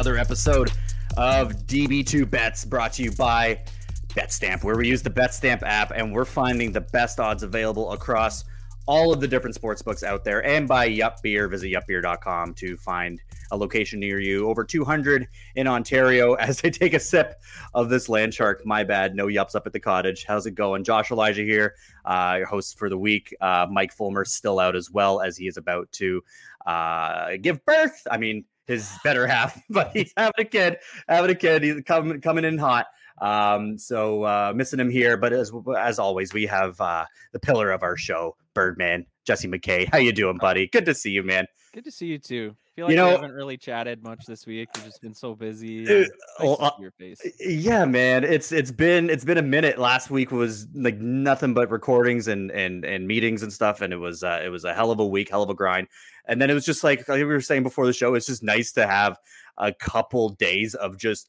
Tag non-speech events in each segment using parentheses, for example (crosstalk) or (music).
Another episode of DB2 Bets brought to you by BetStamp, where we use the BetStamp app and we're finding the best odds available across all of the different sports books out there and by Yup Beer. Visit yupbeer.com to find a location near you. Over 200 in Ontario. (laughs) As they take a sip of this land shark, my bad, no yups up at the cottage. How's it going? Josh Elijah here, uh, your host for the week. Uh, Mike Fulmer still out as well as he is about to uh, give birth. I mean, his better half, (laughs) but he's having a kid, having a kid. He's coming coming in hot. Um, so uh, missing him here, but as as always, we have uh, the pillar of our show, Birdman, Jesse McKay. How you doing, buddy? Good to see you, man. Good to see you too. feel like You we know- haven't really chatted much this week. We've just been so busy. Dude, nice uh, your face. Yeah, man. It's it's been it's been a minute. Last week was like nothing but recordings and and and meetings and stuff, and it was uh, it was a hell of a week, hell of a grind. And then it was just like like we were saying before the show. It's just nice to have a couple days of just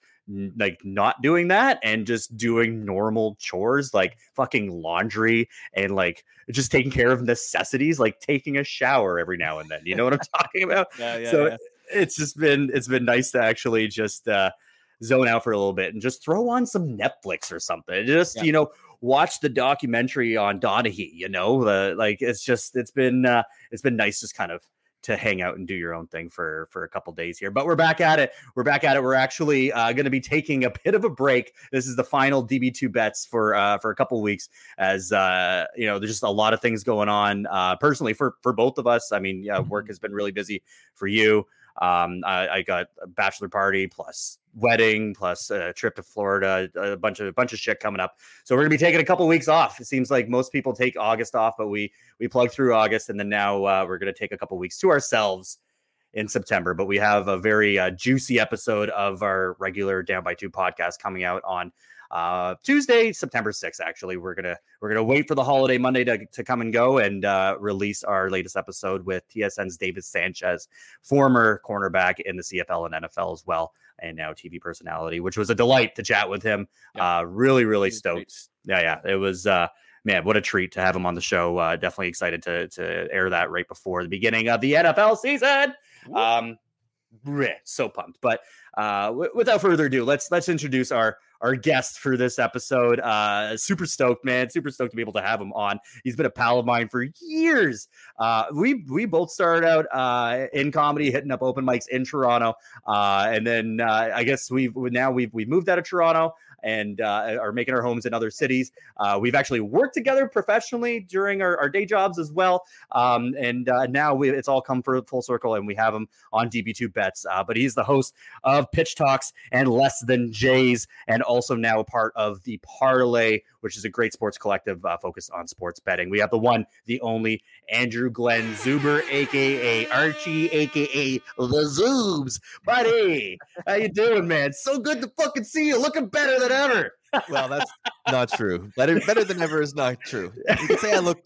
like not doing that and just doing normal chores like fucking laundry and like just taking care of necessities like taking a shower every now and then you know what i'm (laughs) talking about Yeah, yeah, so yeah. it's just been it's been nice to actually just uh zone out for a little bit and just throw on some netflix or something just you know watch the documentary on donahue you know the like it's just it's been uh it's been nice just kind of to hang out and do your own thing for for a couple days here but we're back at it. We're back at it. We're actually uh, going to be taking a bit of a break. This is the final db2 bets for uh for a couple weeks as uh you know there's just a lot of things going on uh personally for for both of us. I mean yeah work has been really busy for you um i, I got a bachelor party plus wedding plus a trip to florida a bunch of a bunch of shit coming up. So we're gonna be taking a couple weeks off. It seems like most people take august off but we we plug through august and then now uh, we're gonna take a couple weeks to ourselves in september. But we have a very uh, juicy episode of our regular down by two podcast coming out on uh tuesday september 6th actually we're gonna we're gonna wait for the holiday monday to, to come and go and uh release our latest episode with tsn's davis sanchez former cornerback in the cfl and nfl as well and now tv personality which was a delight to chat with him. Yeah. uh really really stoked. Yeah yeah it was uh man what a treat to have him on the show. Uh definitely excited to to air that right before the beginning of the nfl season. Um so pumped. But uh w- without further ado let's let's introduce our our guest for this episode. Uh super stoked man. Super stoked to be able to have him on. He's been a pal of mine for years. Uh we we both started out uh in comedy hitting up open mics in toronto. Uh and then uh i guess we've now we've we've moved out of toronto and uh, are making our homes in other cities. Uh, we've actually worked together professionally during our, our day jobs as well. Um, and uh, now we, it's all come for full circle, and we have him on DB2 Bets. Uh, but he's the host of Pitch Talks and Less Than Jays, and also now a part of the Parleh, which is a great sports collective uh, focused on sports betting. We have the one, the only Andrew Glen Zuber, aka Archie, aka the Zubes. Buddy, how you doing, man? So good to fucking see you. Looking better than ever. Well, that's not true. Better, better than ever is not true. You can say I look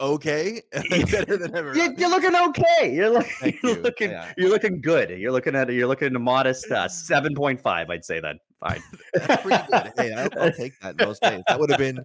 okay. (laughs) (laughs) better than ever. You, you're looking okay. You're, look, (laughs) you're you. looking. Yeah. You're looking good. You're looking at. You're looking at a modest uh, seven point five. I'd say then. Fine. That's pretty good. Hey, I'll, I'll (laughs) take that most days. That would have been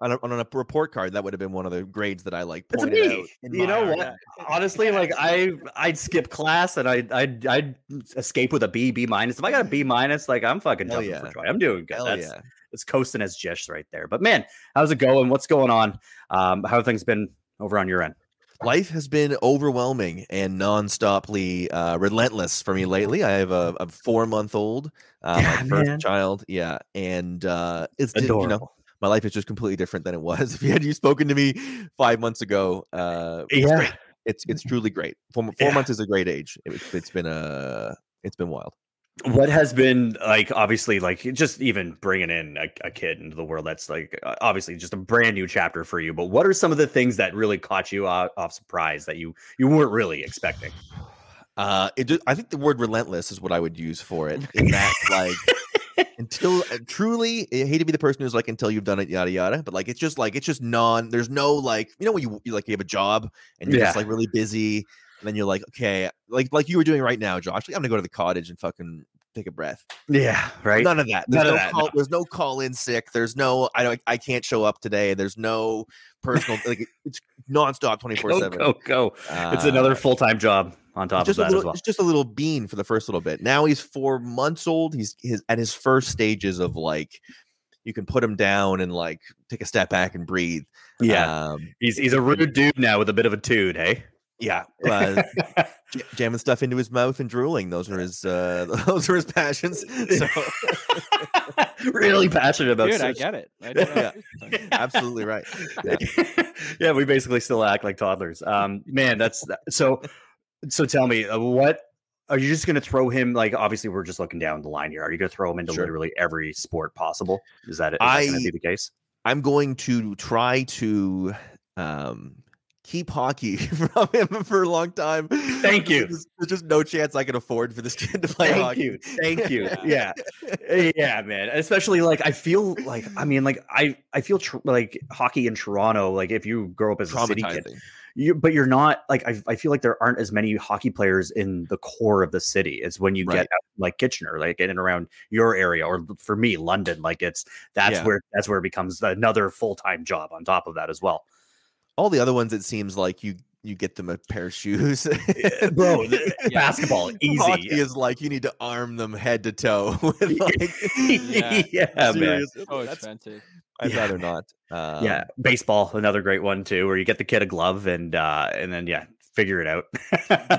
on a, on a report card. That would have been one of the grades that I like pointed out. You know what? Honestly, like I, I'd skip class and I, I'd, I'd escape with a B, B minus. If I got a B minus, like I'm fucking Hell jumping yeah. for joy. I'm doing good. Hell That's, yeah. it's coasting as just right there. But man, how's it going? What's going on? Um, how have things been over on your end? Life has been overwhelming and non-stoply uh, relentless for me lately. I have a, a four-month-old, uh, Yeah, my first man. child. Yeah, and uh, it's di- you know my life is just completely different than it was. (laughs) If you had you spoken to me five months ago, uh, it's Yeah. great. It's it's truly great. Four, four Yeah. months is a great age. It, it's been a it's been wild. What has been like obviously like just even bringing in a, a, kid into the world that's like obviously just a brand new chapter for you but what are some of the things that really caught you off, off surprise that you you weren't really expecting uh it just, i think the word relentless is what i would use for it in that like (laughs) until uh, truly i hate to be the person who's like until you've done it yada yada but like it's just like it's just non there's no like you know when you, you like you have a job and you're Yeah. just like really busy and then you're like okay like like you were doing right now josh like i'm gonna go to the cottage and fucking take a breath yeah right None of that. There's None of no that, call. no. There's no call in sick. There's no I don't I can't show up today. There's no personal (laughs) like it's nonstop twenty four go seven. go go it's another full-time job on top of that little, as well it's just a little bean for the first little bit. Now he's four months old. He's his at his first stages of like you can put him down and like take a step back and breathe. yeah um, he's he's a rude dude now with a bit of a tude hey yeah. (laughs) Uh, jamming stuff into his mouth and drooling. Those are his uh, (laughs) those are his passions. So (laughs) really passionate about Dude, I get it. I don't know. absolutely right. Yeah. yeah, we basically still act like toddlers. Um, man, that's so. So tell me, uh, what are you just going to throw him? Like, obviously, we're just looking down the line here. Are you going to throw him into Sure. literally every sport possible? Is that, is that I- going to be the case? I'm going to try to um, keep hockey (laughs) from him for a long time. Thank you. There's, there's just no chance I can afford for this kid to play Thank hockey. you, thank you. (laughs) Yeah, yeah, man. Especially like I feel like I mean like I I feel tr- like hockey in Toronto. Like if you grow up as a city kid, you but you're not like I, I feel like there aren't as many hockey players in the core of the city as when you Right. get out, like Kitchener, like in and around your area, or for me, London. Like it's that's Yeah. where that's where it becomes another full time job on top of that as well. All the other ones, it seems like you you get them a pair of shoes. (laughs) Bro, the- Yeah. basketball (laughs) Hockey easy. is like you need to arm them head to toe. (laughs) with, like, yeah, Yeah. man. serious- So that's- expensive. I'd Yeah. rather not. Um, yeah, baseball, another great one too, where you get the kid a glove and uh and then yeah, figure it out.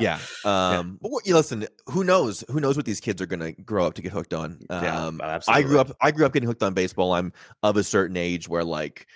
yeah. Um, but what, you listen. Who knows? Who knows what these kids are going to grow up to get hooked on? Yeah, Um, I grew up. I grew up getting hooked on baseball. I'm of a certain age where like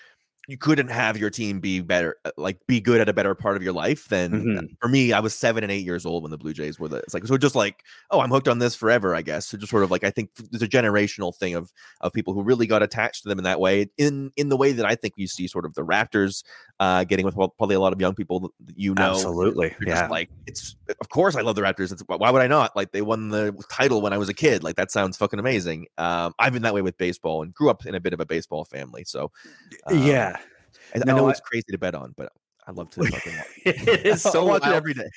you couldn't have your team be better, uh, like be good at a better part of your life than Mhm. for me. I was seven and eight years old when the Blue Jays were the. It's like so, just like oh, I'm hooked on this forever. I guess so. Just sort of like I think there's a generational thing of of people who really got attached to them in that way. In in the way that I think you see sort of the Raptors uh, getting with probably a lot of young people that you know. Absolutely. Yeah. just like it's of course I love the Raptors. It's why would I not? Like they won the title when I was a kid. Like that sounds fucking amazing. Um, I've been that way with baseball and grew up in a bit of a baseball family. So um, yeah. I, I know I- it's crazy to bet on, but I love to (laughs) fucking watch. it is (laughs) so watch it wild. every day.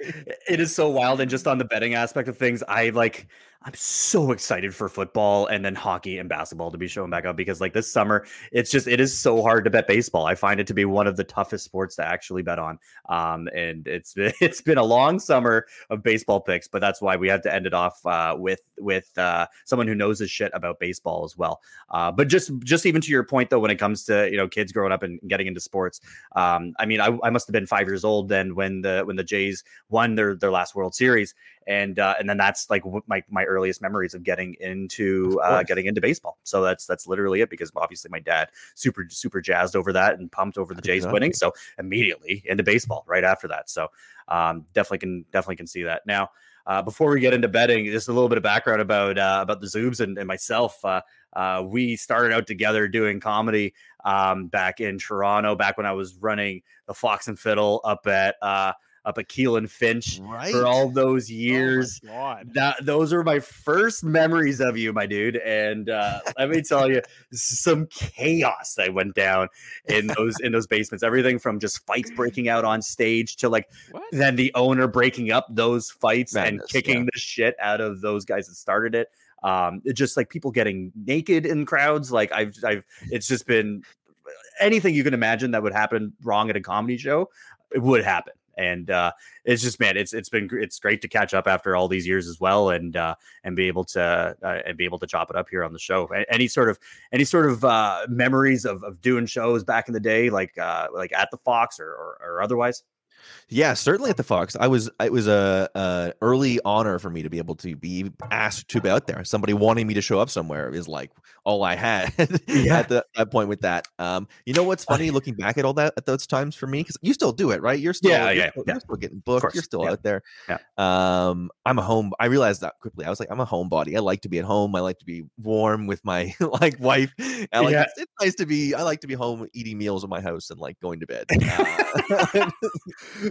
It is so wild, and just on the betting aspect of things, I like. I'm so excited for football and then hockey and basketball to be showing back up because, like this summer, it's just it is so hard to bet baseball. I find it to be one of the toughest sports to actually bet on. Um, and it's (laughs) it's been a long summer of baseball picks, but that's why we had to end it off uh, with with uh, someone who knows his shit about baseball as well. Uh, but just just even to your point though, when it comes to you know kids growing up and getting into sports, um, I mean, I, I must have been five years old then when the when the Jays won their their last World Series, and uh, and then that's like my my earliest memories of getting into Of uh, getting into baseball. So that's that's literally it because obviously my dad super super jazzed over that and pumped over the Jays Exactly. winning, so immediately into baseball right after that. So um, definitely can definitely can see that now. Uh, before we get into betting, just a little bit of background about uh, about the Zubes and, and myself. Uh, uh, we started out together doing comedy um, back in Toronto, back when I was running the Fox and Fiddle up at uh, up at Keele and Finch Right. for all those Oh years. God. that those are my first memories of you, my dude. And uh, let me tell you, some chaos that went down in those in those basements. Everything from just fights breaking out on stage to like What? then the owner breaking up those fights and kicking yeah. the shit out of those guys that started it. Um, it just like people getting naked in crowds. Like I've, I've, it's just been anything you can imagine that would happen wrong at a comedy show. It would happen, and uh, it's just man, it's it's been it's great to catch up after all these years as well, and uh, and be able to uh, and be able to chop it up here on the show. Any sort of any sort of uh, memories of, of doing shows back in the day, like uh, like at the Fox or, or, or otherwise. Yeah, certainly at the Fox. I was it was a, a early honor for me to be able to be asked to be out there. Somebody wanting me to show up somewhere is like all I had (laughs) Yeah. at the, that point with that. Um, you know what's funny looking back at all that at those times for me because you still do it, right? You're still Yeah, you're yeah, still, yeah. you're still getting booked. You're still yeah. out there. Yeah. Um, I'm a home. I realized that quickly. I was like, I'm a homebody. I like to be at home. I like to be warm with my (laughs) like wife. I like Yeah. it's, it's nice to be. I like to be home eating meals in my house and like going to bed. (laughs) Uh,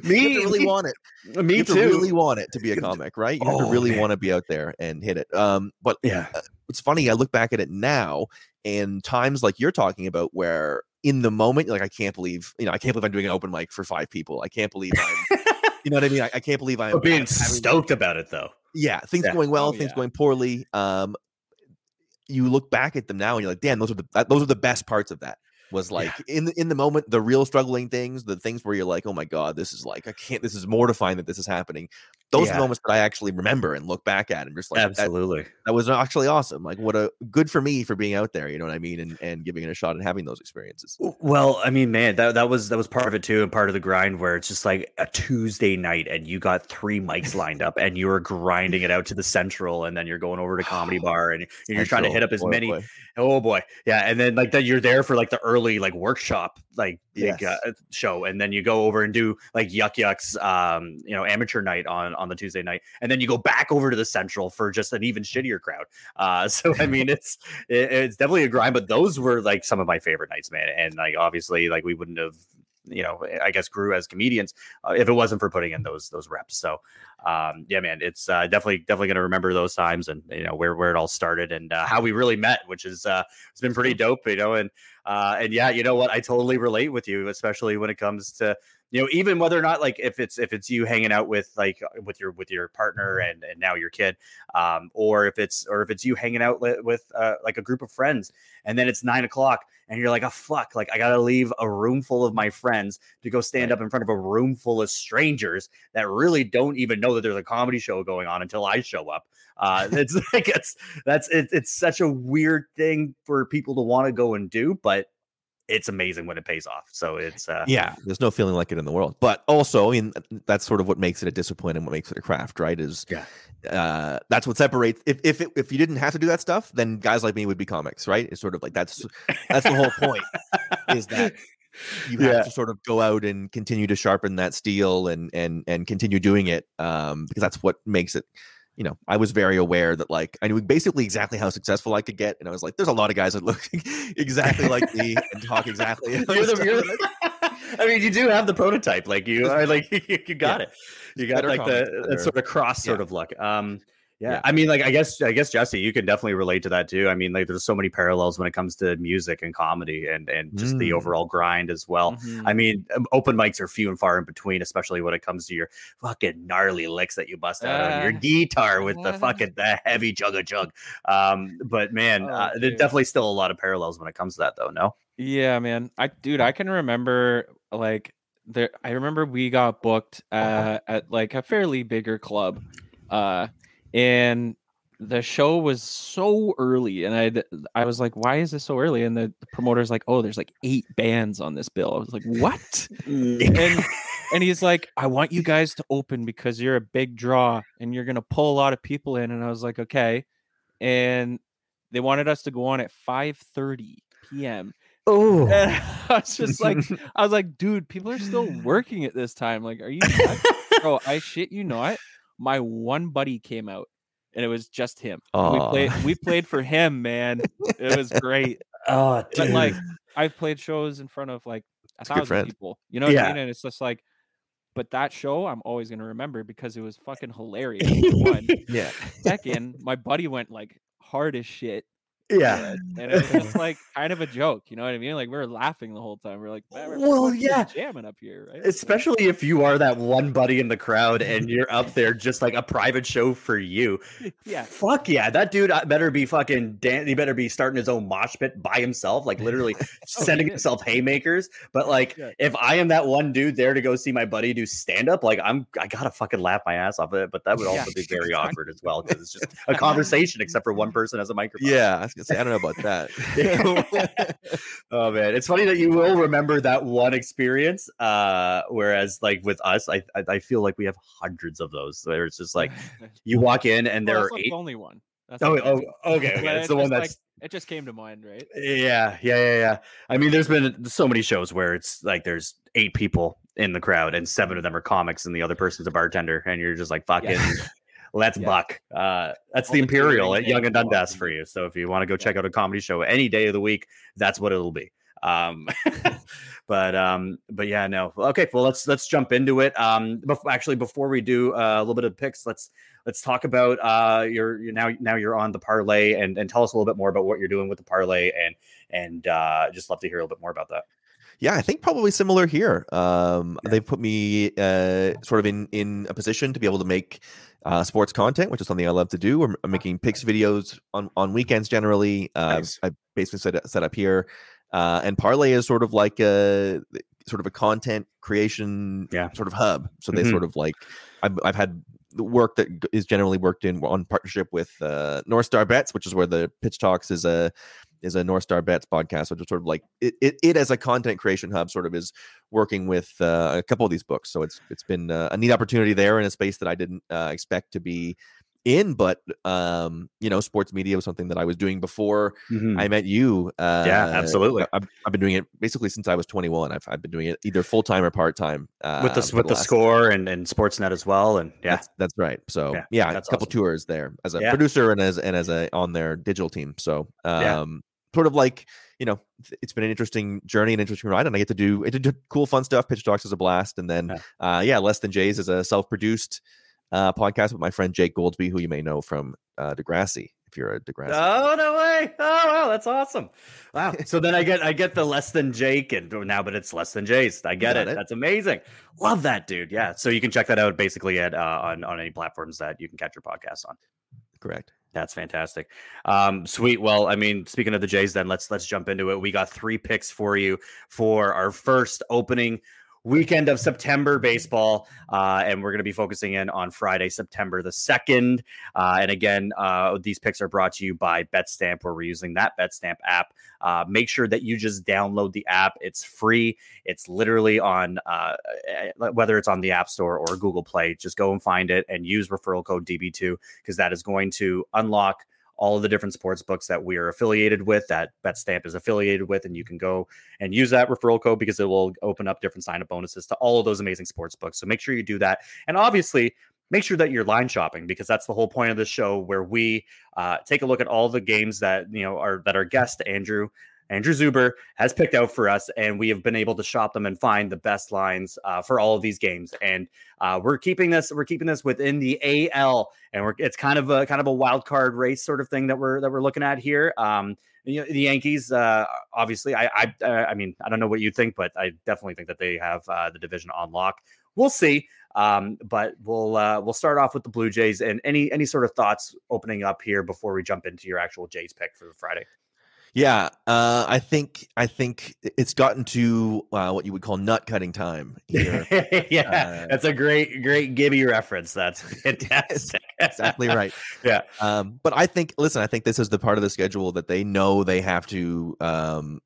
Me, (laughs) you have to really me, want it. (laughs) me you too. to really want it to be a (laughs) comic, right? You have Oh, to really man. want to be out there and hit it. Um, but yeah, it's funny. I look back at it now, and times like you're talking about, where in the moment, like, I can't believe, you know, I can't believe I'm doing an open mic for five people. I can't believe I'm, you know what I mean? I, I can't believe I'm but being having- stoked about it though. yeah, things Yeah. going well, Oh, things yeah. going poorly. Um, you look back at them now and you're like, damn, those are the those are the best parts of that. Was like in the, in the moment, the real struggling things, the things where you're like, oh my god, this is like I can't, this is mortifying that this is happening. Those are Yeah. the moments that I actually remember and look back at and just like Absolutely. that was actually awesome. Like what a good for me for being out there, you know what I mean, and and giving it a shot and having those experiences. Well, I mean, man, that that was that was part of it too, and part of the grind where it's just like a Tuesday night, and you got three mics lined up, and you were grinding it out to the central, and then you're going over to comedy (sighs) bar, and you're trying to hit up as Boy, many. boy. Oh boy, yeah, and then like that you're there for like the early like workshop like big Yes. uh, show, and then you go over and do like Yuk Yuks, um, you know, amateur night on on the Tuesday night, and then you go back over to the central for just an even shittier crowd. Uh, (laughs) so I mean, (laughs) it's it, it's definitely a grind, but those were like some of my favorite nights, man, and like obviously like we wouldn't have. You know, I guess grew as comedians uh, if it wasn't for putting in those those reps. So, um, yeah, man, it's uh, definitely definitely gonna remember those times and you know where where it all started and uh, how we really met, which is uh, it's been pretty dope, you know, and uh, and yeah, you know what, I totally relate with you, especially when it comes to you know even whether or not like if it's if it's you hanging out with like with your with your partner and and now your kid, um, or if it's or if it's you hanging out with uh, like a group of friends, and then it's nine o'clock and you're like, oh fuck, like I gotta leave a room full of my friends to go stand up in front of a room full of strangers that really don't even know that there's a comedy show going on until I show up. Uh, (laughs) it's (laughs) like it's that's it, it's such a weird thing for people to want to go and do, but it's amazing when it pays off. So it's uh, Yeah, there's no feeling like it in the world. But also, I mean, that's sort of what makes it a discipline and what makes it a craft, right? Is Yeah. uh, that's what separates. If if it, if you didn't have to do that stuff, then guys like me would be comics, right? It's sort of like that's that's the whole point. is that you (laughs) have Yeah. to sort of go out and continue to sharpen that steel and and and continue doing it um because that's what makes it you know i was very aware that like i knew basically exactly how successful i could get and i was like there's a lot of guys that look (laughs) exactly like (laughs) me and talk exactly You're the- you're the- (laughs) I mean, you do have the prototype, like you are, like you, got Yeah. it. You got better like the that sort of cross sort yeah. of look. Um, yeah. Yeah. I mean, like I guess I guess Jesse, you can definitely relate to that too. I mean, like there's so many parallels when it comes to music and comedy and and just the Mm. overall grind as well. Mhm. I mean, um, open mics are few and far in between, especially when it comes to your fucking gnarly licks that you bust out on your Ah. guitar with the (laughs) fucking the heavy chug a chug. Um, but man, Oh, uh, there's definitely still a lot of parallels when it comes to that, though. No, Yeah, man. I dude, I can remember like there I remember we got booked uh, at like a fairly bigger club. Uh and the show was so early and I I was like, why is this so early? And the, the promoter's like, oh, there's like eight bands on this bill. I was like, what? Mm. and (laughs) and he's like, I want you guys to open because you're a big draw and you're gonna pull a lot of people in. And I was like, okay. And they wanted us to go on at 5 30 p.m. oh, And (laughs) I was just like, (laughs) I was like, dude, people are still working at this time. Like, are you bro? I shit you not. My one buddy came out, and it was just him. And We played. We played for him, man. It was great. (laughs) oh, But like, I've played shows in front of like a a thousand friend. people. You know what Yeah. I mean? And it's just like, but that show I'm always gonna remember because it was fucking hilarious. (laughs) One yeah second, my buddy went like hard as shit. Yeah. (laughs) And it was just like kind of a joke, you know what I mean? Like we were laughing the whole time. We are like, Well, yeah. jamming up here, right? Especially if you are that one buddy in the crowd and you're up (laughs) there just like a private show for you. yeah. Fuck yeah. That dude uh, better be fucking dan- he better be starting his own mosh pit by himself, like (laughs) literally sending is. himself haymakers. But like Yeah. if I am that one dude there to go see my buddy do stand up, like I'm I gotta fucking laugh my ass off of it. But that would Yeah, also be very awkward as well because it's just a conversation except for one person has a microphone. yeah gonna say I don't know about that. (laughs) oh man, it's funny that you will remember that one experience. Uh, whereas like with us, I I, I feel like we have hundreds of those. Where it's just like (laughs) you walk in and there Well, are that's not eight. the only one. That's Oh, not the oh, one. okay, okay. But It's the one just, like, that's it just came to mind, right? Yeah, yeah, yeah, yeah. I mean, there's been so many shows where it's like there's eight people in the crowd and seven of them are comics and the other person's a bartender, and you're just like fucking. (laughs) Let's Yeah. buck. Uh, that's All the the Imperial at Yonge and bands Dundas for you. So if you want to go check out a comedy show any day of the week, that's what it'll be. Um, (laughs) (laughs) but um, but yeah, no. Okay, well let's let's jump into it. Um, bef- actually, before we do uh, a little bit of picks, let's let's talk about uh your you're now now you're on the parleh and and tell us a little bit more about what you're doing with the parleh and and uh just love to hear a little bit more about that. Yeah, I think probably similar here. Um, Yeah. They've put me uh, sort of in in a position to be able to make uh, sports content, which is something I love to do. We're making picks videos on on weekends generally. Uh, Nice. I basically set set up here, uh, and Parleh is sort of like a sort of a content creation Yeah. sort of hub. So they Mhm. sort of like I've I've had the work that is generally worked in on partnership with uh, North Star Bets, which is where the Pitch Talks is a is a North Star Bets podcast. which is sort of like it, it, it as a content creation hub sort of is working with uh, a couple of these books. So it's it's been uh, a neat opportunity there in a space that I didn't uh, expect to be in, but um, you know, sports media was something that I was doing before I met you. Uh, absolutely. I've, I've been doing it basically since I was 21. I've, I've been doing it either full time or part time. Uh, with the with the last- score and and Sportsnet as well, and yeah, that's, that's right. So Yeah, yeah, that's a couple awesome. tours there as a Yeah. producer and as and as a on their digital team. So um, Yeah. Sort of like you know, it's been an interesting journey, an interesting ride, and I get to do I did do cool, fun stuff. Pitch Talks is a blast, and then uh, yeah, Less Than Jays is a self produced uh, podcast with my friend Jake Goldsbie, who you may know from uh, Degrassi. If you're a Degrassi, Oh no way! Oh wow, that's awesome! Wow. So then I get I get the less than Jake and now, but it's less than Jays. I get it. it. That's amazing. Love that dude. Yeah. So you can check that out basically at uh, on on any platforms that you can catch your podcast on. correct. That's fantastic. Um, sweet. Well, I mean, speaking of the Jays, then let's let's jump into it. We got three picks for you for our first opening weekend of September baseball, uh, and we're going to be focusing in on Friday, September the second. Uh, and again, uh, these picks are brought to you by BetStamp, where we're using that BetStamp app. Uh, make sure that you just download the app. It's free. It's literally on uh, eh, whether it's on the App Store or Google Play. Just go and find it and use referral code DB2 because that is going to unlock all of the different sports books that we are affiliated with, that BetStamp is affiliated with, and you can go and use that referral code because it will open up different sign up bonuses to all of those amazing sports books. So make sure you do that. And obviously, make sure that you're line shopping because that's the whole point of the show where we uh, take a look at all the games that you know are that our guest Andrew Andrew Zuber has picked out for us, and we have been able to shop them and find the best lines uh, for all of these games. And uh, we're keeping this we're keeping this within the AL, and we're it's kind of a kind of a wild card race sort of thing that we're that we're looking at here. Um, you know, the Yankees, uh, obviously, I, I, I mean, I don't know what you think, but I definitely think that they have uh, the division on lock. We'll see, um, but we'll uh, we'll start off with the Blue Jays and any any sort of thoughts opening up here before we jump into your actual Jays pick for Friday. Yeah, uh, I think I think it's gotten to uh, what you would call nut cutting time here. (laughs) yeah, Uh, that's a great great Gibby reference. That's fantastic. exactly right. (laughs) Yeah. Um, but I think, listen, I think this is the part of the schedule that they know they have to um,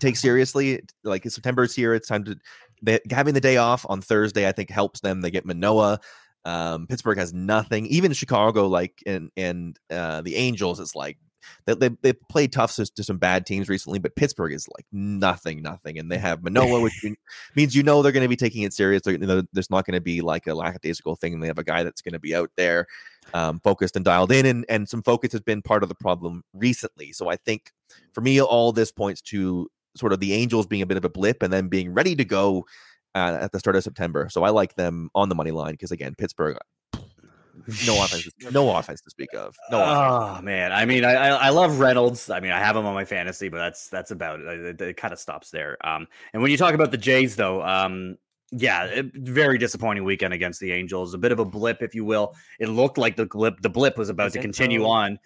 take seriously. Like September's here, it's time to they, having the day off on Thursday. I think helps them. They get Manoah. Um, Pittsburgh has nothing. Even Chicago, like and and uh, the Angels, is like they they, they played tough to, to some bad teams recently, but Pittsburgh is like nothing, nothing, and they have Manoah, which means you know they're going to be taking it serious. You know, there's not going to be like a lackadaisical thing. They have a guy that's going to be out there, um, focused and dialed in, and and some focus has been part of the problem recently. So I think for me, all this points to sort of the Angels being a bit of a blip and then being ready to go uh, at the start of September. So I like them on the money line because again, Pittsburgh, no (laughs) offense, no offense to speak of. No, offense. Oh man, I mean, I, I love Reynolds. I mean, I have him on my fantasy, but that's that's about it. It, it kind of stops there. Um, and when you talk about the Jays, though, um, yeah, it, very disappointing weekend against the Angels. A bit of a blip, if you will. It looked like the blip the blip was about Is to continue though? on.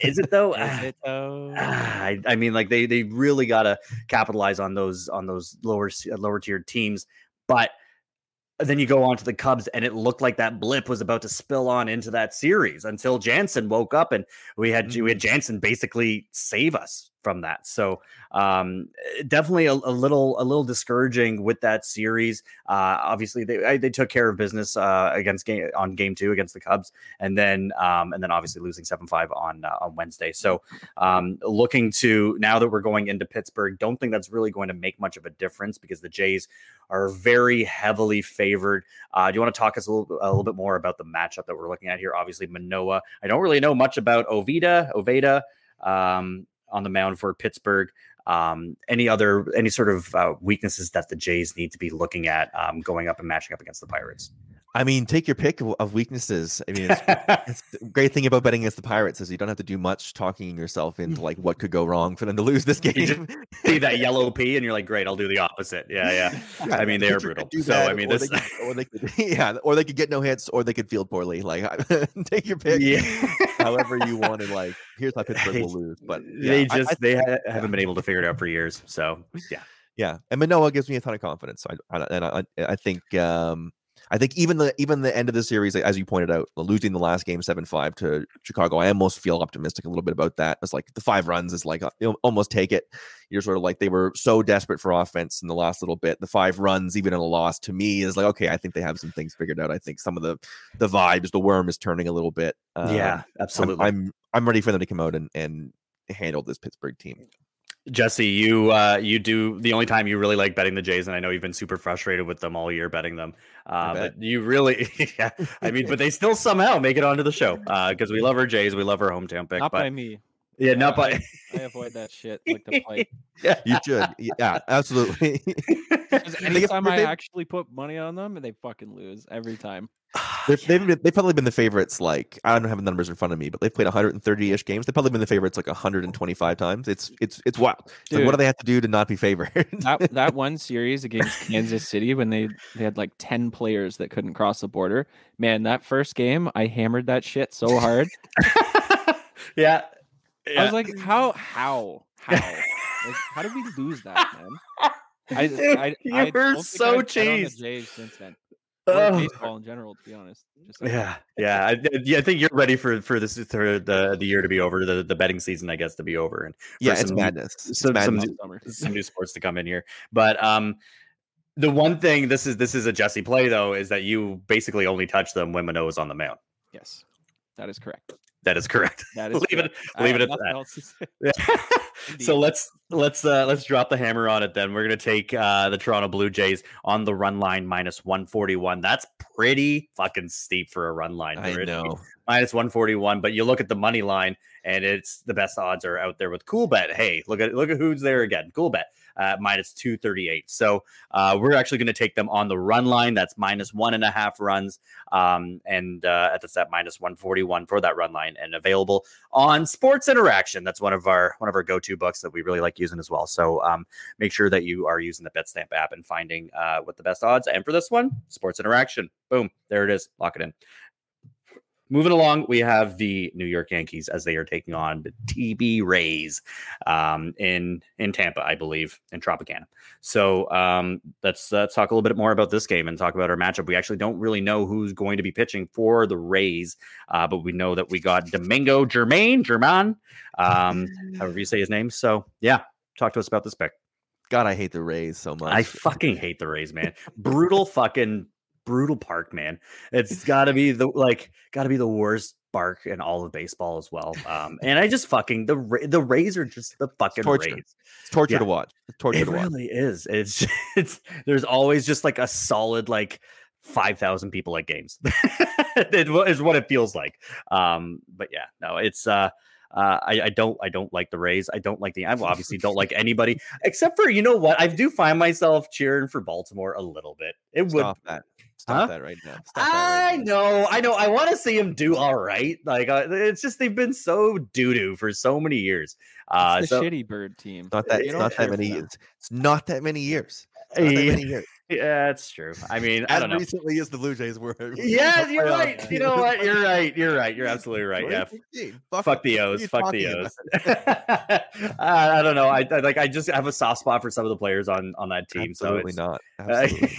Is it though? (laughs) Is it though? Ah, I, I mean, like they they really got to capitalize on those on those lower lower tiered teams. But then you go on to the Cubs, and it looked like that blip was about to spill on into that series until Jansen woke up, and we had mm-hmm. we had mm. Jansen basically save us from that. So um, eh, definitely a, a, little a little discouraging with that series. Uh, obviously, they they took care of business uh, against game on game two against the Cubs, and then um, and then obviously losing seven five on uh, on Wednesday. So um, looking to now that we're going into Pittsburgh, don't think that's really going to make much of a difference because the Jays are very heavily favored. Uh, do you want to talk us a little, a little bit more about the matchup that we're looking at here? Obviously, Manoah. I don't really know much about Ovida, Oveda. Um, on the mound for Pittsburgh. Um, any other any sort of uh, weaknesses that the Jays need to be looking at um, going up and matching up against the Pirates? I mean, take your pick of, of weaknesses. I mean, it's, (laughs) it's, the great thing about betting against the Pirates is you don't have to do much talking yourself into like what could go wrong for them to lose this (laughs) game. see that (laughs) yellow P, and you're like, great, I'll do the opposite. Yeah, yeah. yeah I mean, they are brutal. So I mean, this, they, could, or they could, yeah, or they could get no hits, or they could field poorly. Like, take your pick. Yeah. however you want to. Like, here's how Pittsburgh will lose. But yeah, they just I, I, they haven't been able to figure it out for years. So yeah, yeah. And Manoah gives me a ton of confidence. So I, and I, I think um I think even the even the end of the series, as you pointed out, losing the last game seven five to Chicago, I almost feel optimistic a little bit about that. It's like the five runs is like you know, almost take it. You're sort of like they were so desperate for offense in the last little bit. The five runs, even in a loss, to me is like okay. I think they have some things figured out. I think some of the the vibes, the worm is turning a little bit. Um, yeah, absolutely. I'm, I'm I'm ready for them to come out and and handle this Pittsburgh team. Jesse, you uh, you do the only time you really like betting the Jays, and I know you've been super frustrated with them all year betting them. Uh, but you really, (laughs) yeah, I mean, but they still somehow make it onto the show because uh, we love our Jays, we love our hometown pick. Not but, by me. Yeah, not by. I, I avoid that shit like the plague. (laughs) yeah, you should. Yeah, absolutely. (laughs) anytime I actually put money on them, and they fucking lose every time. (sighs) They've, they've, been, they've probably been the favorites. Like I don't have the numbers in front of me, but they've played 130 ish games. They've probably been the favorites like 125 times. It's it's it's wild. Dude, like, what do they have to do to not be favored? that (laughs) that one series against Kansas City when they they had like 10 players that couldn't cross the border. Man, that first game, I hammered that shit so hard. yeah. Yeah. I was like, how how how like, how did we lose that, (laughs) man? I, Dude, I, I, you're so cheese. Since then oh. baseball in general, to be honest. Just like yeah, yeah. I, yeah, I think you're ready for for this for the the year to be over, the the betting season, I guess, to be over, and yeah, some, it's madness. Some, it's madness some, new, some new sports to come in here, but um. The one thing this is this is a Jesse play though is that you basically only touch them when Manoah is on the mound. Yes, that is correct. That is correct. That (laughs) is leave correct. it leave it at that. (laughs) (laughs) so let's let's uh let's drop the hammer on it then. We're gonna take uh the Toronto Blue Jays on the run line minus 141. That's pretty fucking steep for a run line. I know. Minus 141, but you look at the money line and it's the best odds are out there with Coolbet. Hey, look at look at who's there again. Coolbet uh, minus 238. So uh, we're actually going to take them on the run line. That's minus one and a half runs. Um, and uh, at the set minus 141 for that run line and available on Sports Interaction. That's one of our one of our go-to books that we really like using as well. So um, make sure that you are using the BetStamp app and finding uh, what the best odds. And for this one, Sports Interaction. Boom, there it is. Lock it in. Moving along, we have the New York Yankees as they are taking on the TB Rays um, in in Tampa, I believe, in Tropicana. So um, let's let's talk a little bit more about this game and talk about our matchup. We actually don't really know who's going to be pitching for the Rays, uh, but we know that we got Domingo Germain, German, um, (laughs) however you say his name. So yeah, talk to us about this pick. God, I hate the Rays so much. I fucking hate the Rays, man. Brutal fucking brutal park, man. It's got to be the like, got to be the worst bark in all of baseball as well. Um, and I just fucking the the Rays are just the fucking torture. Rays. It's torture yeah. to watch. It's torture to watch. it to really is. It's (laughs) it's there's always just like a solid like five thousand people at games. (laughs) it is what it feels like. Um, but yeah, no, it's uh. Uh, I, I, don't I don't like the Rays. I don't like the I obviously don't like (laughs) anybody except for you know what I do find myself cheering for Baltimore a little bit. It Stop would that. Stop huh? that right now. Stop I right know. I know. I want to see him do all right. Like uh, it's just they've been so doo doo for so many years. Uh, it's the so, shitty bird team. Not that. It's not that many years. It's not that many years. Not that many years. Yeah, that's true. I mean, as I don't know. recently as the Blue Jays were. (laughs) Yeah, you're right. You know (laughs) what? You're right. You're right. You're absolutely right. Yeah. Fuck, fuck the O's. Fuck the O's. (laughs) I don't know. I, I, like. I just have a soft spot for some of the players on on that team. Absolutely so not. Absolutely.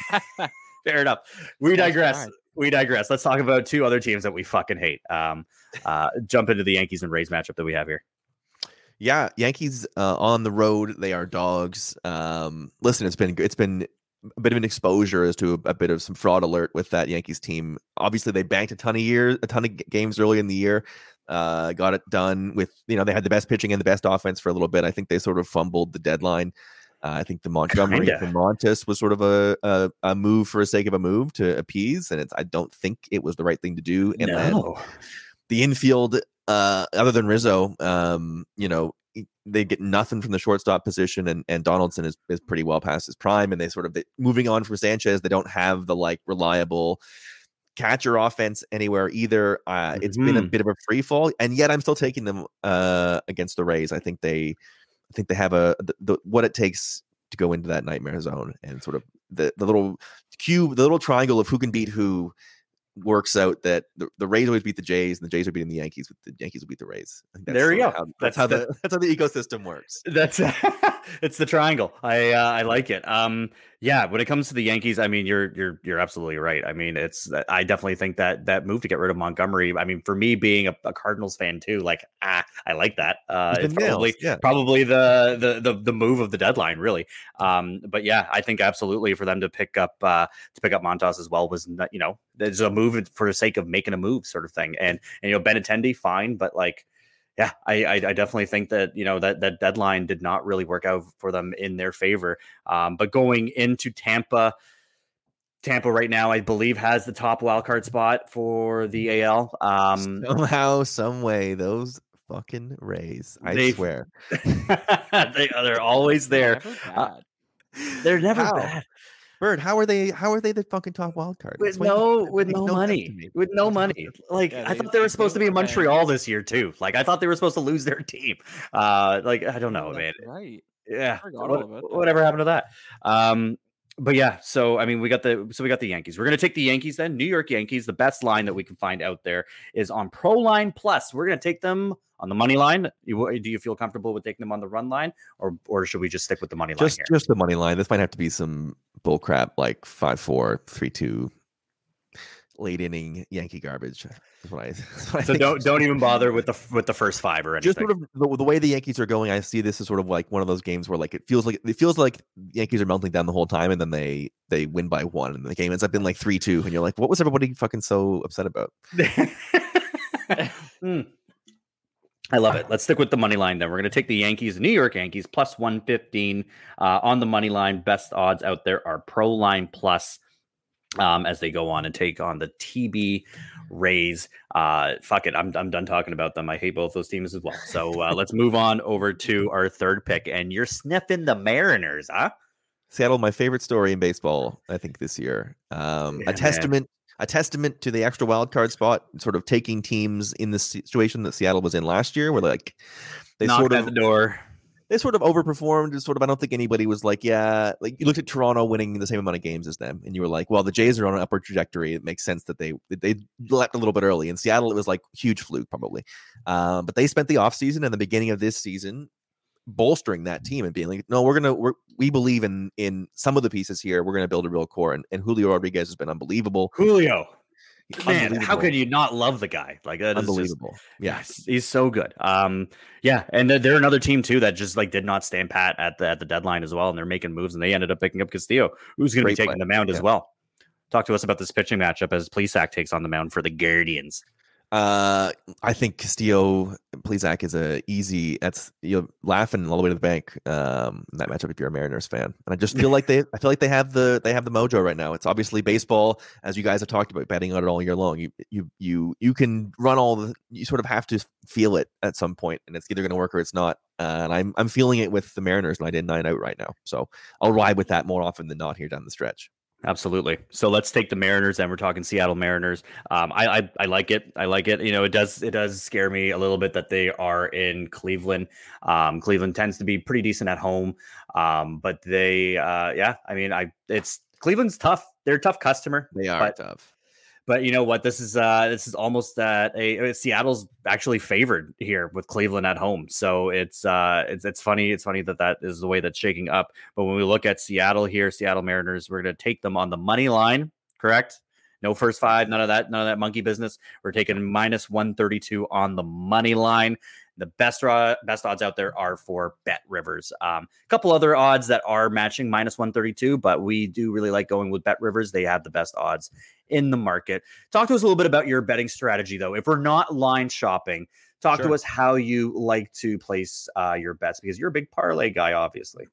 Fair enough. We That's digress. fine. We digress. Let's talk about two other teams that we fucking hate. Um, uh, jump into the Yankees and Rays matchup that we have here. Yeah, Yankees uh, on the road. They are dogs. Um, listen, it's been it's been a bit of an exposure as to a, a bit of some fraud alert with that Yankees team. Obviously, they banked a ton of years, a ton of games early in the year. Uh, got it done with you know they had the best pitching and the best offense for a little bit. I think they sort of fumbled the deadline. Uh, I think the Montgomery Kinda. Montas was sort of a, a a move for the sake of a move to appease, and it's I don't think it was the right thing to do. And then the infield, uh, other than Rizzo, um, you know, they get nothing from the shortstop position, and, and Donaldson is, is pretty well past his prime, and they sort of they, moving on from Sanchez, they don't have the like reliable catcher offense anywhere either. Uh, It's been a Mhm. bit of a free fall, and yet I'm still taking them uh, against the Rays. I think they, I think they have a the, the, what it takes to go into that nightmare zone and sort of the the little cube, the little triangle of who can beat who works out that the, the Rays always beat the Jays and the Jays are beating the Yankees, but the Yankees will beat the Rays. I think that's There you go. how- that's, That's how the- the (laughs) that's how the ecosystem works. That's (laughs) (laughs) it's the triangle. I uh, I like it. Um, yeah. When it comes to the Yankees, I mean, you're you're you're absolutely right. I mean, it's I definitely think that that move to get rid of Montgomery. I mean, for me being a, a Cardinals fan too, like ah, I like that. Uh, it's probably yeah. probably the, the the the move of the deadline, really. Um, but yeah, I think absolutely for them to pick up uh to pick up Montas as well was not, you know it's a move for the sake of making a move, sort of thing. And and you know Benintendi, fine, but like yeah, I, I I definitely think that you know that that deadline did not really work out for them in their favor. Um, but going into Tampa, Tampa right now, I believe has the top wild card spot for the AL. Um, Somehow, some way, those fucking Rays. I They- swear. (laughs) they they're always (laughs) there. Never Uh. They're never bad Bird, how are they? How are they the fucking top wild card? with no with makes no, money. With no money, like Yeah, I they- thought they were they supposed to be in were bad. Montreal this year too. Like I thought they were supposed to lose their team. Uh, like I don't know, Oh, man. Right. yeah what- all whatever happened to that um but yeah so i mean we got the so we got the yankees we're going to take the yankees then new york yankees the best line that we can find out there is on pro line plus we're going to take them on the money line you, do you feel comfortable with taking them on the run line or or should we just stick with the money line Just here just the money line. This might have to be some bull crap like five four three two late inning Yankee garbage. (laughs) I, so don't don't even bother with the with the first five or anything just sort of the, the way the Yankees are going, I see this as sort of like one of those games where like it feels like it feels like the Yankees are melting down the whole time, and then they they win by one, and the game ends up being like three two, and you're like, what was everybody fucking so upset about? (laughs) (laughs) Hmm. I love it. Let's stick with the money line then. We're going to take the Yankees, New York Yankees, plus 115 uh, on the money line. Best odds out there are Pro Line Plus um, as they go on and take on the TB Rays. Uh, fuck it. I'm, I'm done talking about them. I hate both those teams as well. So uh, (laughs) let's move on over to our third pick. And you're sniffing the Mariners, huh? Seattle, my favorite story in baseball, I think this year. Um, Yeah, a testament, a testament to the extra wild card spot, sort of taking teams in the situation that Seattle was in last year, where like they Knocked sort at of the door. they sort of overperformed. and Sort of, I don't think anybody was like, yeah, like you looked at Toronto winning the same amount of games as them, and you were like, well, the Jays are on an upward trajectory. It makes sense that they they leapt a little bit early. In Seattle, it was like huge fluke probably, um, but they spent the offseason and the beginning of this season bolstering that team and being like, no, we're gonna we're, we believe in in some of the pieces here. We're gonna build a real core, and, and Julio Rodriguez has been unbelievable. Julio. Man, how could you not love the guy? Like that just Unbelievable. Yeah. Yes, he's so good. Um, yeah, and they're, they're another team too that just like did not stand pat at the at the deadline as well, and they're making moves, and they ended up picking up Castillo, who's going to be taking play. the mound as well. Talk to us about this pitching matchup as Plesac takes on the mound for the Guardians. Uh, I think Castillo Plesac is a easy. That's you're laughing all the way to the bank. Um, in that matchup if you're a Mariners fan, and I just feel like they, (laughs) I feel like they have the they have the mojo right now. It's obviously baseball, as you guys have talked about, betting on it all year long. You you you you can run all the. You sort of have to feel it at some point, and it's either going to work or it's not. Uh, and I'm I'm feeling it with the Mariners, and I did nine out right now, so I'll ride with that more often than not here down the stretch. Absolutely. So let's take the Mariners, and we're talking Seattle Mariners. Um, I, I I like it. I like it. You know, it does it does scare me a little bit that they are in Cleveland. Um, Cleveland tends to be pretty decent at home, um, but they, uh, yeah, I mean, I it's Cleveland's tough. They're a tough customer. They are tough. But you know what? This is uh this is almost uh, a Seattle's actually favored here with Cleveland at home. So it's uh it's it's funny it's funny that that is the way that's shaking up. But when we look at Seattle here, Seattle Mariners, we're going to take them on the money line, correct? No first five, none of that, none of that monkey business. We're taking minus 132 on the money line. The best best odds out there are for BetRivers. Um, a couple other odds that are matching minus 132, but we do really like going with BetRivers. They have the best odds in the market. Talk to us a little bit about your betting strategy, though. If we're not line shopping, talk sure. to us how you like to place uh, your bets because you're a big parlay guy, obviously.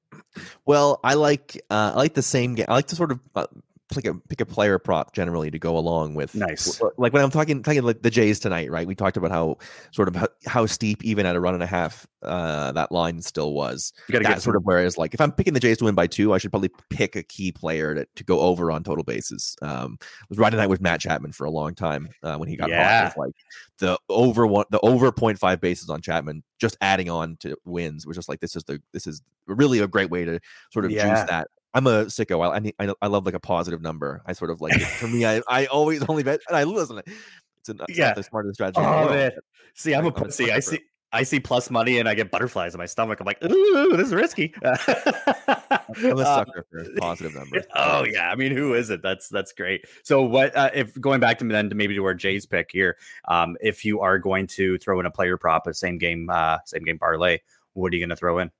Well, I like uh, I like the same game. I like to sort of uh, pick a pick a player prop generally to go along with. Nice. Like when I'm talking talking like the Jays tonight, right? We talked about how sort of how, how steep even at a run and a half uh, that line still was. You got to get sort of whereas like if I'm picking the Jays to win by two, I should probably pick a key player to, to go over on total bases. Um, I was riding that with Matt Chapman for a long time uh, when he got yeah. like the over one the over 0.5 bases on Chapman just adding on to wins was just like this is the this is really a great way to sort of yeah. juice that I'm a sicko. I, I I love like a positive number. I sort of like it. for me. I, (laughs) I always only bet and I listen. It's, an, it's yeah. not the smartest strategy. Oh man, see, I'm a see. I see. I see plus money and I get butterflies in my stomach. I'm like, ooh, this is risky. (laughs) I'm a um, sucker for (laughs) positive numbers. Oh yeah, I mean, who is it? That's that's great. So what uh, if going back to then to maybe to our Jays pick here? Um, if you are going to throw in a player prop, a same game, uh, same game parlay, what are you going to throw in?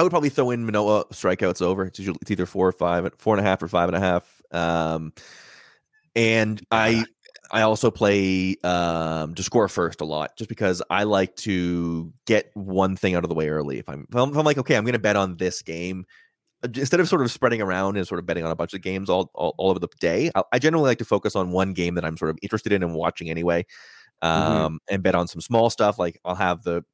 I would probably throw in Manoah strikeouts over. It's usually it's either four or five, four and a half or five and a half. Um, and I I also play um, to score first a lot, just because I like to get one thing out of the way early. If I'm if I'm, if I'm like okay, I'm going to bet on this game uh, instead of sort of spreading around and sort of betting on a bunch of games all all, all over the day. I, I, generally like to focus on one game that I'm sort of interested in and watching anyway, mm-hmm. um, mm-hmm. and bet on some small stuff. Like I'll have the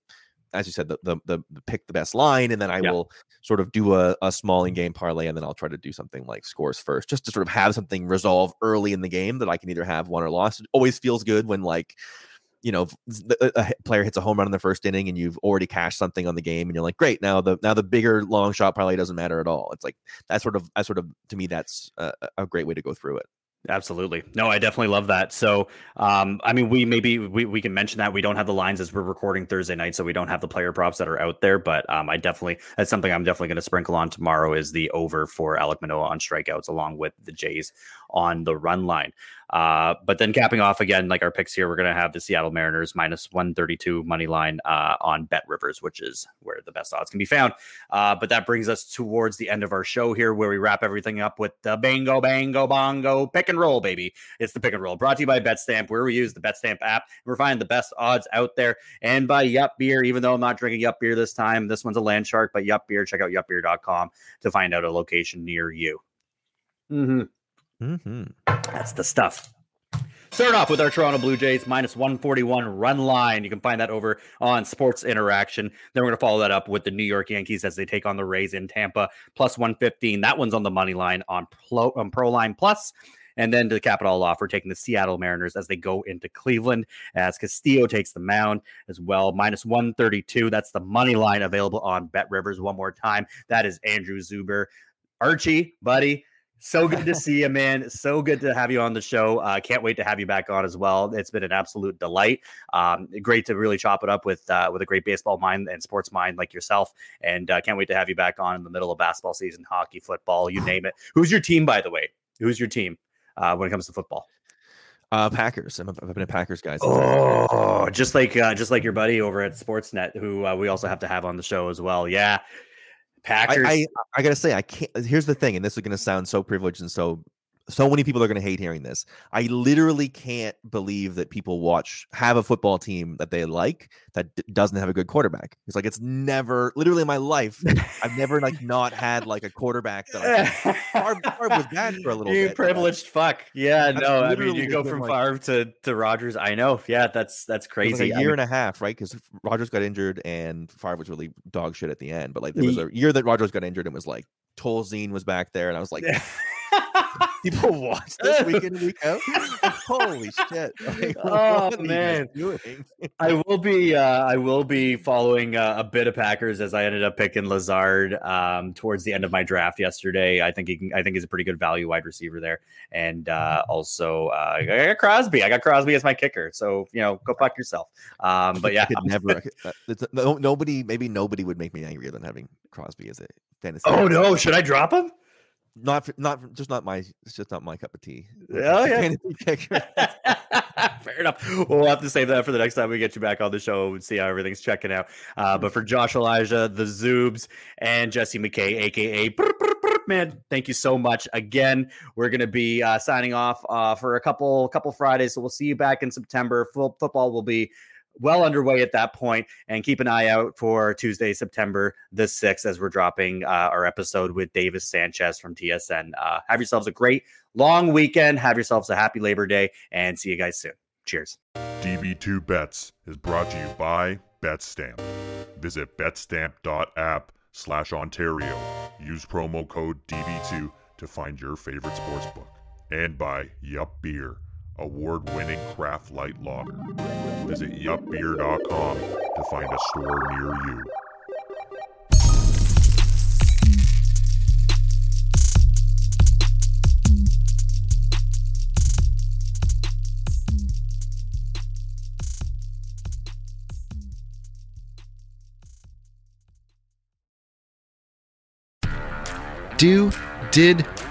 as you said, the, the, the, pick the best line, and then I yeah. will sort of do a, a small in mm-hmm. game parlay, and then I'll try to do something like scores first, just to sort of have something resolve early in the game that I can either have won or lost. It always feels good when like you know a player hits a home run in the first inning and you've already cashed something on the game and you're like great now the now the bigger long shot probably doesn't matter at all it's like that sort of that sort of to me that's a, a great way to go through it Absolutely. No, I definitely love that. So, um, I mean, we maybe we, we can mention that we don't have the lines as we're recording Thursday night, so we don't have the player props that are out there. But um, I definitely that's something I'm definitely going to sprinkle on tomorrow is the over for Alek Manoah on strikeouts, along with the Jays on the run line. Uh, but then capping off again, like our picks here, we're going to have the Seattle Mariners minus 132 money line uh, on BetRivers, which is where the best odds can be found. Uh, but that brings us towards the end of our show here, where we wrap everything up with the Bango, Bango, Bongo pick and roll, baby. It's the pick and roll brought to you by BetStamp, where we use the BetStamp app. We're finding the best odds out there. And by Yup Beer, even though I'm not drinking Yup Beer this time, this one's a land shark, but Yup Beer, check out yupbeer.com to find out a location near you. Mm-hmm. Mm-hmm. That's the stuff. Start off with our Toronto Blue Jays minus 141 run line. You can find that over on Sports Interaction. Then we're going to follow that up with the New York Yankees as they take on the Rays in Tampa, plus 115. That one's on the money line on Pro, on Pro Line Plus. And then to the capital off, we're taking the Seattle Mariners as they go into Cleveland as Castillo takes the mound as well. Minus 132. That's the money line available on BetRivers. One more time. That is Andrew Zuber. Archie, buddy so good to (laughs) see you, man. So good to have you on the show. Uh, can't wait to have you back on as well. It's been an absolute delight. Um, great to really chop it up with uh, with a great baseball mind and sports mind like yourself. And uh, can't wait to have you back on in the middle of basketball season, hockey, football, you name it. Who's your team, by the way? Who's your team uh, when it comes to football? Uh, Packers. i have been a Packers guy. Oh, just like uh, just like your buddy over at Sportsnet, who uh, we also have to have on the show as well. Yeah, Packers. I, I, I gotta say, I can't. Here's the thing, and this is gonna sound so privileged and so so many people are going to hate hearing this. I literally can't believe that people watch have a football team that they like that d- doesn't have a good quarterback. It's like it's never literally in my life I've never like not had like a quarterback that Favre, Favre was bad for a (laughs) little you bit. privileged fuck. Yeah, that's no, I mean you go from like, Favre to to Rodgers. I know. Yeah, that's that's crazy. Like a year I mean, and a half, right? Because Rodgers got injured and Favre was really dog shit at the end. But like there was a year that Rodgers got injured and was like Tolzien was back there, and I was like. (laughs) people (laughs) watch this week in week out. (laughs) Holy shit! Like, (laughs) Oh, what are you guys man. I will be uh, I will be following uh, a bit of Packers as I ended up picking Lazard um, towards the end of my draft yesterday. I think he can, I think he's a pretty good value wide receiver there, and uh, also uh, I got Crosby. I got Crosby as my kicker, so you know go fuck yourself. Um, but yeah, never. Could- uh, no, nobody. Maybe nobody would make me angrier than having Crosby as a fantasy. Oh no, should I drop him? Not for, not just not my. It's just not my cup of tea. Oh, yeah. (laughs) Fair enough. We'll have to save that for the next time we get you back on the show and see how everything's checking out. Uh, but for Josh Elijah, the Zubes, and Jesse McKay, aka man, thank you so much. Again, we're gonna be uh, signing off uh, for a couple couple Fridays, so we'll see you back in September. Full football will be well underway at that point and keep an eye out for tuesday september the 6th as we're dropping uh, our episode with davis sanchez from tsn uh, have yourselves a great long weekend have yourselves a happy labor day and see you guys soon cheers DB2 Bets is brought to you by BetStamp. Visit betstamp.app slash Ontario. Use promo code DB2 to find your favorite sportsbook. And by Yup Beer, award winning craft light lager. Visit yupbeer.com to find a store near you. Do, Did,